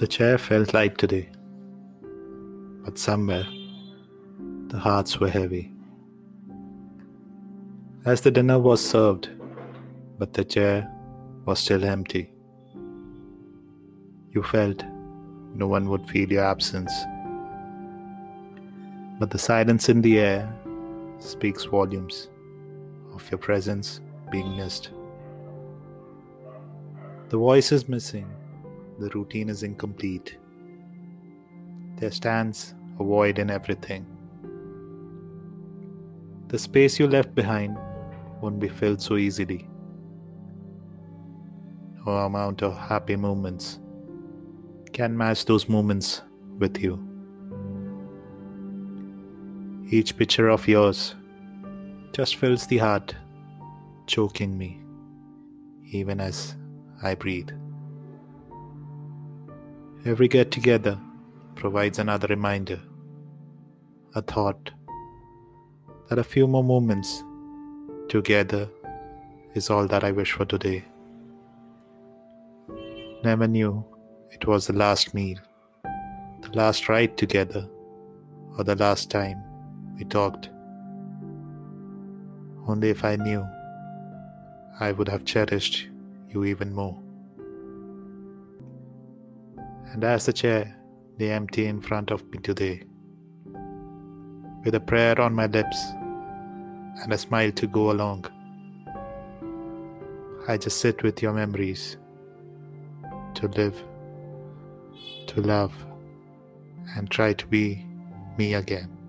The chair felt light today, but somewhere the hearts were heavy. As the dinner was served, but the chair was still empty. You felt no one would feel your absence. But the silence in the air speaks volumes of your presence being missed. The voice is missing, the routine is incomplete. There stands a void in everything. The space you left behind won't be filled so easily. No amount of happy moments can match those moments with you. Each picture of yours just fills the heart, choking me, even as I breathe. Every get together provides another reminder, a thought that a few more moments together is all that I wish for today. Never knew it was the last meal, the last ride together, or the last time we talked. Only if I knew, I would have cherished you even more. And as the chair lay empty in front of me today, with a prayer on my lips and a smile to go along, I just sit with your memories to live, to love, and try to be me again.